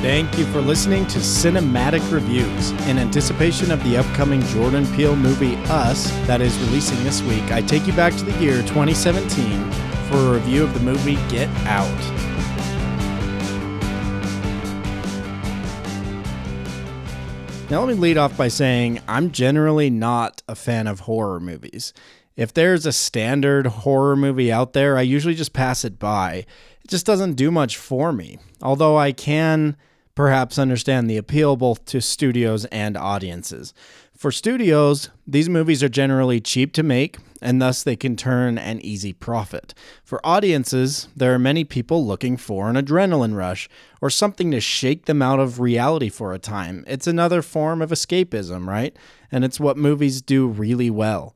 Thank you for listening to Cinematic Reviews. In anticipation of the upcoming Jordan Peele movie Us that is releasing this week, I take you back to the year 2017 for a review of the movie Get Out. Now, let me lead off by saying I'm generally not a fan of horror movies. If there's a standard horror movie out there, I usually just pass it by. It just doesn't do much for me. Although I can perhaps understand the appeal both to studios and audiences. For studios, these movies are generally cheap to make, and thus they can turn an easy profit. For audiences, there are many people looking for an adrenaline rush or something to shake them out of reality for a time. It's another form of escapism, right? And it's what movies do really well.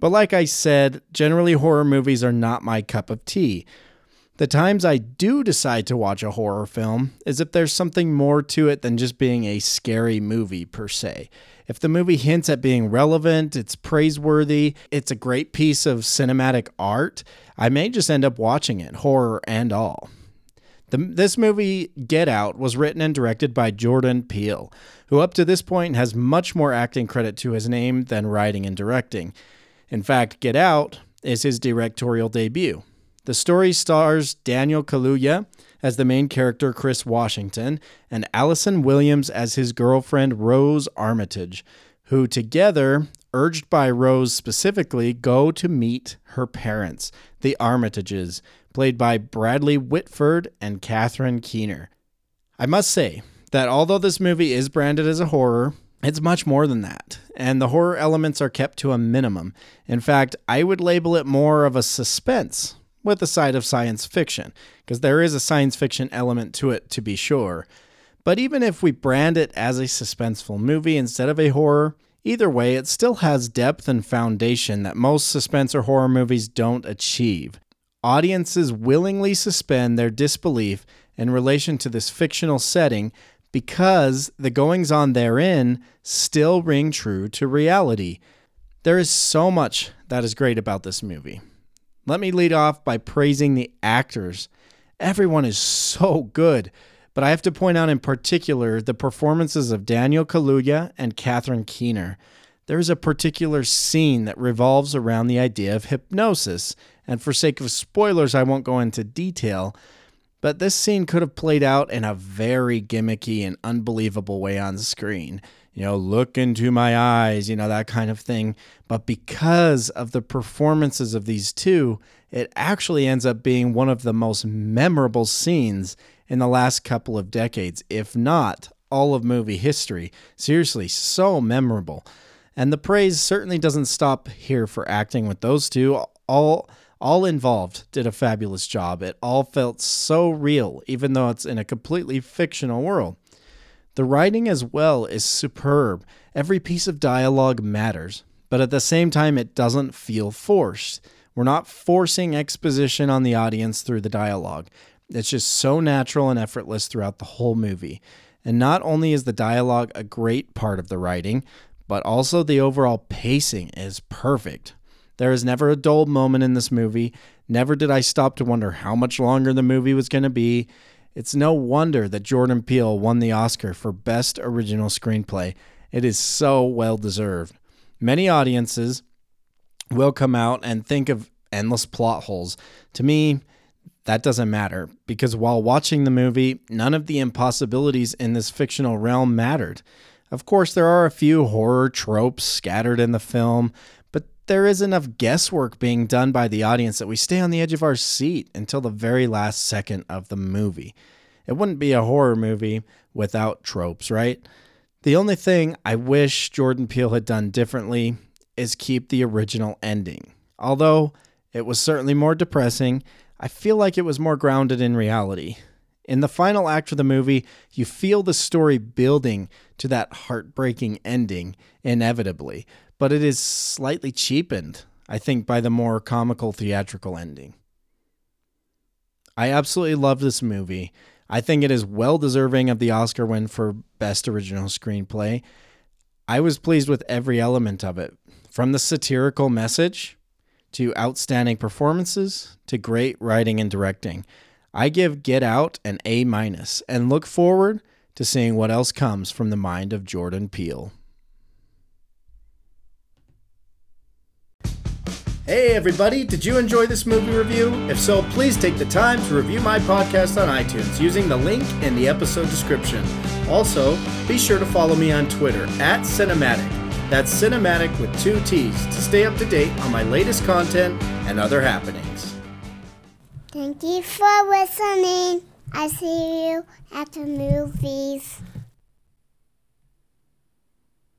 But like I said, generally horror movies are not my cup of tea. The times I do decide to watch a horror film is if there's something more to it than just being a scary movie per se. If the movie hints at being relevant, it's praiseworthy, it's a great piece of cinematic art, I may just end up watching it, horror and all. The, this movie, Get Out, was written and directed by Jordan Peele, who up to this point has much more acting credit to his name than writing and directing. In fact, Get Out is his directorial debut. The story stars Daniel Kaluuya as the main character Chris Washington and Allison Williams as his girlfriend Rose Armitage, who together, urged by Rose specifically, go to meet her parents, the Armitages, played by Bradley Whitford and Catherine Keener. I must say that although this movie is branded as a horror, it's much more than that, and the horror elements are kept to a minimum. In fact, I would label it more of a suspense with a side of science fiction, because there is a science fiction element to it, to be sure. But even if we brand it as a suspenseful movie instead of a horror, either way, it still has depth and foundation that most suspense or horror movies don't achieve. Audiences willingly suspend their disbelief in relation to this fictional setting because the goings on therein still ring true to reality. There is so much that is great about this movie. Let me lead off by praising the actors. Everyone is so good, but I have to point out in particular the performances of Daniel Kaluuya and Catherine Keener. There is a particular scene that revolves around the idea of hypnosis, and for sake of spoilers, I won't go into detail, but this scene could have played out in a very gimmicky and unbelievable way on screen you know, look into my eyes, you know, that kind of thing. But because of the performances of these two, it actually ends up being one of the most memorable scenes in the last couple of decades, if not all of movie history. Seriously, so memorable. And the praise certainly doesn't stop here for acting with those two. All all involved did a fabulous job. It all felt so real, even though it's in a completely fictional world. The writing as well is superb. Every piece of dialogue matters, but at the same time, it doesn't feel forced. We're not forcing exposition on the audience through the dialogue. It's just so natural and effortless throughout the whole movie. And not only is the dialogue a great part of the writing, but also the overall pacing is perfect. There is never a dull moment in this movie. Never did I stop to wonder how much longer the movie was going to be. It's no wonder that Jordan Peele won the Oscar for Best Original Screenplay. It is so well deserved. Many audiences will come out and think of endless plot holes. To me, that doesn't matter because while watching the movie, none of the impossibilities in this fictional realm mattered. Of course, there are a few horror tropes scattered in the film, there is enough guesswork being done by the audience that we stay on the edge of our seat until the very last second of the movie. It wouldn't be a horror movie without tropes, right? The only thing I wish Jordan Peele had done differently is keep the original ending. Although it was certainly more depressing, I feel like it was more grounded in reality. In the final act of the movie, you feel the story building to that heartbreaking ending inevitably, but it is slightly cheapened, I think, by the more comical theatrical ending. I absolutely love this movie. I think it is well deserving of the Oscar win for Best Original Screenplay. I was pleased with every element of it, from the satirical message to outstanding performances to great writing and directing. I give Get Out an A minus and look forward to seeing what else comes from the mind of Jordan Peele. Hey everybody, did you enjoy this movie review? If so, please take the time to review my podcast on iTunes using the link in the episode description. Also, be sure to follow me on Twitter at Cinematic. That's Cinematic with two T's to stay up to date on my latest content and other happenings. Thank you for listening. I see you at the movies.